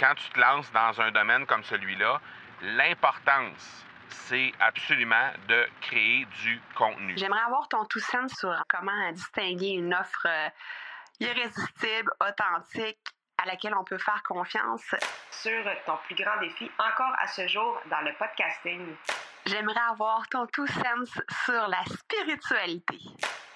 quand tu te lances dans un domaine comme celui-là, l'importance, c'est absolument de créer du contenu. J'aimerais avoir ton tout sens sur comment distinguer une offre euh, irrésistible, authentique, à laquelle on peut faire confiance. Sur ton plus grand défi encore à ce jour dans le podcasting. J'aimerais avoir ton tout sens sur la spiritualité.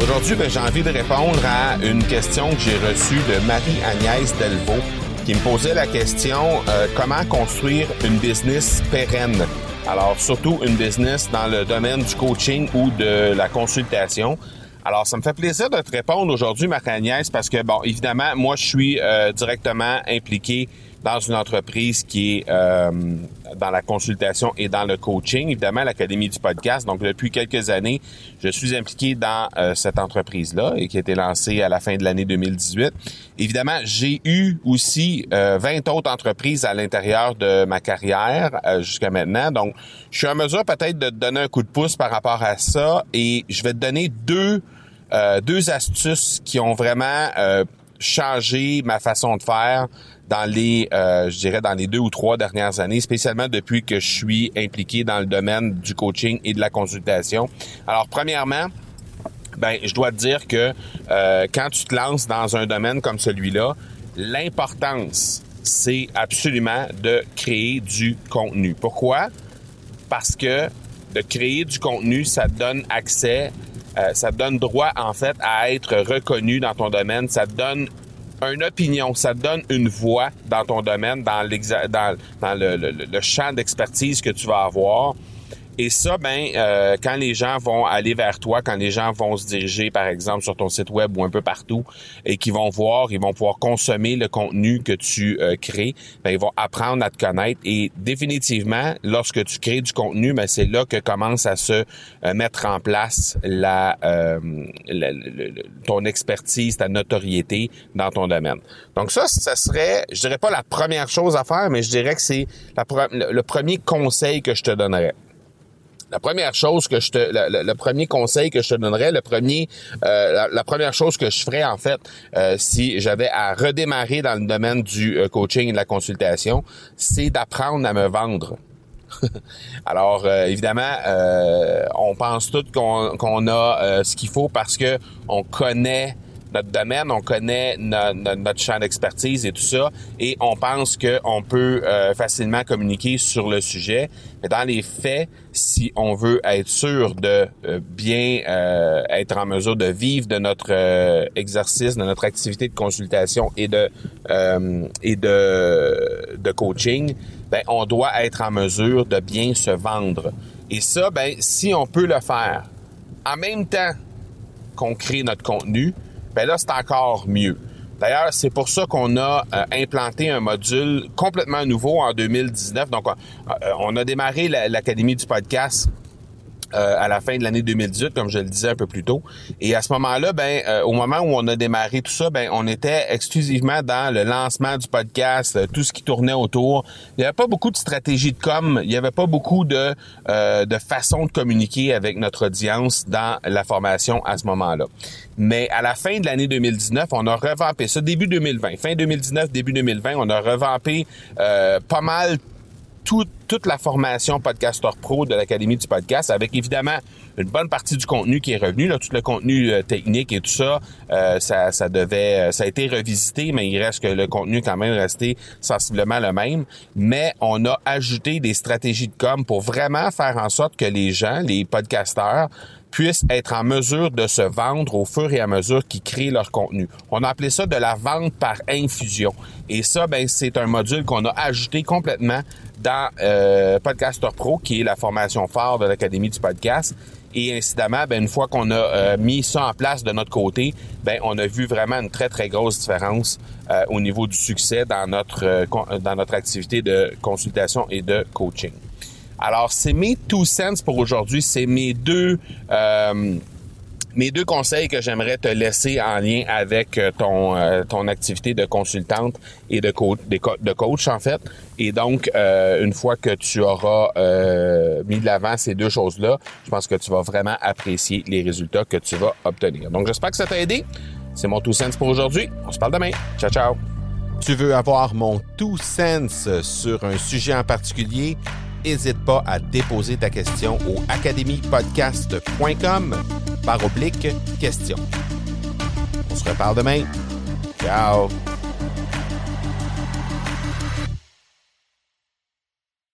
Aujourd'hui, ben, j'ai envie de répondre à une question que j'ai reçue de Marie-Agnès Delvaux qui me posait la question euh, comment construire une business pérenne? Alors, surtout une business dans le domaine du coaching ou de la consultation. Alors, ça me fait plaisir de te répondre aujourd'hui, Marie-Agnès, parce que, bon, évidemment, moi, je suis euh, directement impliqué dans une entreprise qui est euh, dans la consultation et dans le coaching, évidemment l'Académie du podcast. Donc depuis quelques années, je suis impliqué dans euh, cette entreprise-là et qui a été lancée à la fin de l'année 2018. Évidemment, j'ai eu aussi euh, 20 autres entreprises à l'intérieur de ma carrière euh, jusqu'à maintenant. Donc, je suis en mesure peut-être de te donner un coup de pouce par rapport à ça et je vais te donner deux deux astuces qui ont vraiment changé ma façon de faire dans les, euh, je dirais, dans les deux ou trois dernières années, spécialement depuis que je suis impliqué dans le domaine du coaching et de la consultation. Alors, premièrement, ben, je dois te dire que euh, quand tu te lances dans un domaine comme celui-là, l'importance, c'est absolument de créer du contenu. Pourquoi? Parce que de créer du contenu, ça te donne accès, euh, ça te donne droit en fait à être reconnu dans ton domaine, ça te donne une opinion, ça donne une voix dans ton domaine, dans, le champ d'expertise que tu vas avoir. Et ça, ben, euh, quand les gens vont aller vers toi, quand les gens vont se diriger, par exemple, sur ton site web ou un peu partout, et qu'ils vont voir, ils vont pouvoir consommer le contenu que tu euh, crées, ben, ils vont apprendre à te connaître. Et définitivement, lorsque tu crées du contenu, ben, c'est là que commence à se euh, mettre en place la, ton expertise, ta notoriété dans ton domaine. Donc ça, ça serait, je dirais pas la première chose à faire, mais je dirais que c'est le premier conseil que je te donnerais. La première chose que je te, le, premier conseil que je te donnerais, le premier, euh, la, première chose que je ferais en fait, euh, si j'avais à redémarrer dans le domaine du euh, coaching et de la consultation, c'est d'apprendre à me vendre. Alors évidemment, on pense tous qu'on a ce qu'il faut parce que on connaît notre domaine, on connaît notre champ d'expertise et tout ça, et on pense qu'on peut euh, facilement communiquer sur le sujet. Mais dans les faits, si on veut être sûr de euh, bien euh, être en mesure de vivre de notre exercice, de notre activité de consultation et de et de, de coaching, ben on doit être en mesure de bien se vendre. Et ça, ben si on peut le faire en même temps qu'on crée notre contenu, ben là, c'est encore mieux. D'ailleurs, c'est pour ça qu'on a euh, implanté un module complètement nouveau en 2019. Donc, euh, on a démarré l'Académie du podcast euh, à la fin de l'année 2018, comme je le disais un peu plus tôt. Et à ce moment-là, ben, euh, au moment où on a démarré tout ça, ben, on était exclusivement dans le lancement du podcast, euh, tout ce qui tournait autour. Il n'y avait pas beaucoup de stratégie de com, il n'y avait pas beaucoup de de façon de communiquer avec notre audience dans la formation à ce moment-là. Mais à la fin de l'année 2019, on a revampé ça début 2020, fin 2019, début 2020, on a revampé pas mal toute la formation Podcaster Pro de l'Académie du podcast, avec évidemment une bonne partie du contenu qui est revenu, là, tout le contenu euh, technique et tout ça, euh, ça, ça devait, euh, ça a été revisité, mais il reste que le contenu quand même resté sensiblement le même. Mais on a ajouté des stratégies de com pour vraiment faire en sorte que les gens, les podcasteurs, puissent être en mesure de se vendre au fur et à mesure qu'ils créent leur contenu. On a appelé ça de la vente par infusion. Et ça, ben, c'est un module qu'on a ajouté complètement dans euh, Podcaster Pro, qui est la formation phare de l'Académie du podcast. Et incidemment, ben, une fois qu'on a euh, mis ça en place de notre côté, ben, on a vu vraiment une très, très grosse différence euh, au niveau du succès dans notre, euh, dans notre activité de consultation et de coaching. Alors, c'est mes two cents pour aujourd'hui. C'est mes deux mes deux conseils que j'aimerais te laisser en lien avec euh, ton euh, ton activité de consultante et de coach en fait. Et donc euh, une fois que tu auras mis de l'avant ces deux choses-là, je pense que tu vas vraiment apprécier les résultats que tu vas obtenir. Donc j'espère que ça t'a aidé. C'est mon two cents pour aujourd'hui. On se parle demain. Ciao ciao. Tu veux avoir mon two cents sur un sujet en particulier? N'hésite pas à déposer ta question au academypodcast.com par oblique question. On se reparle demain. Ciao!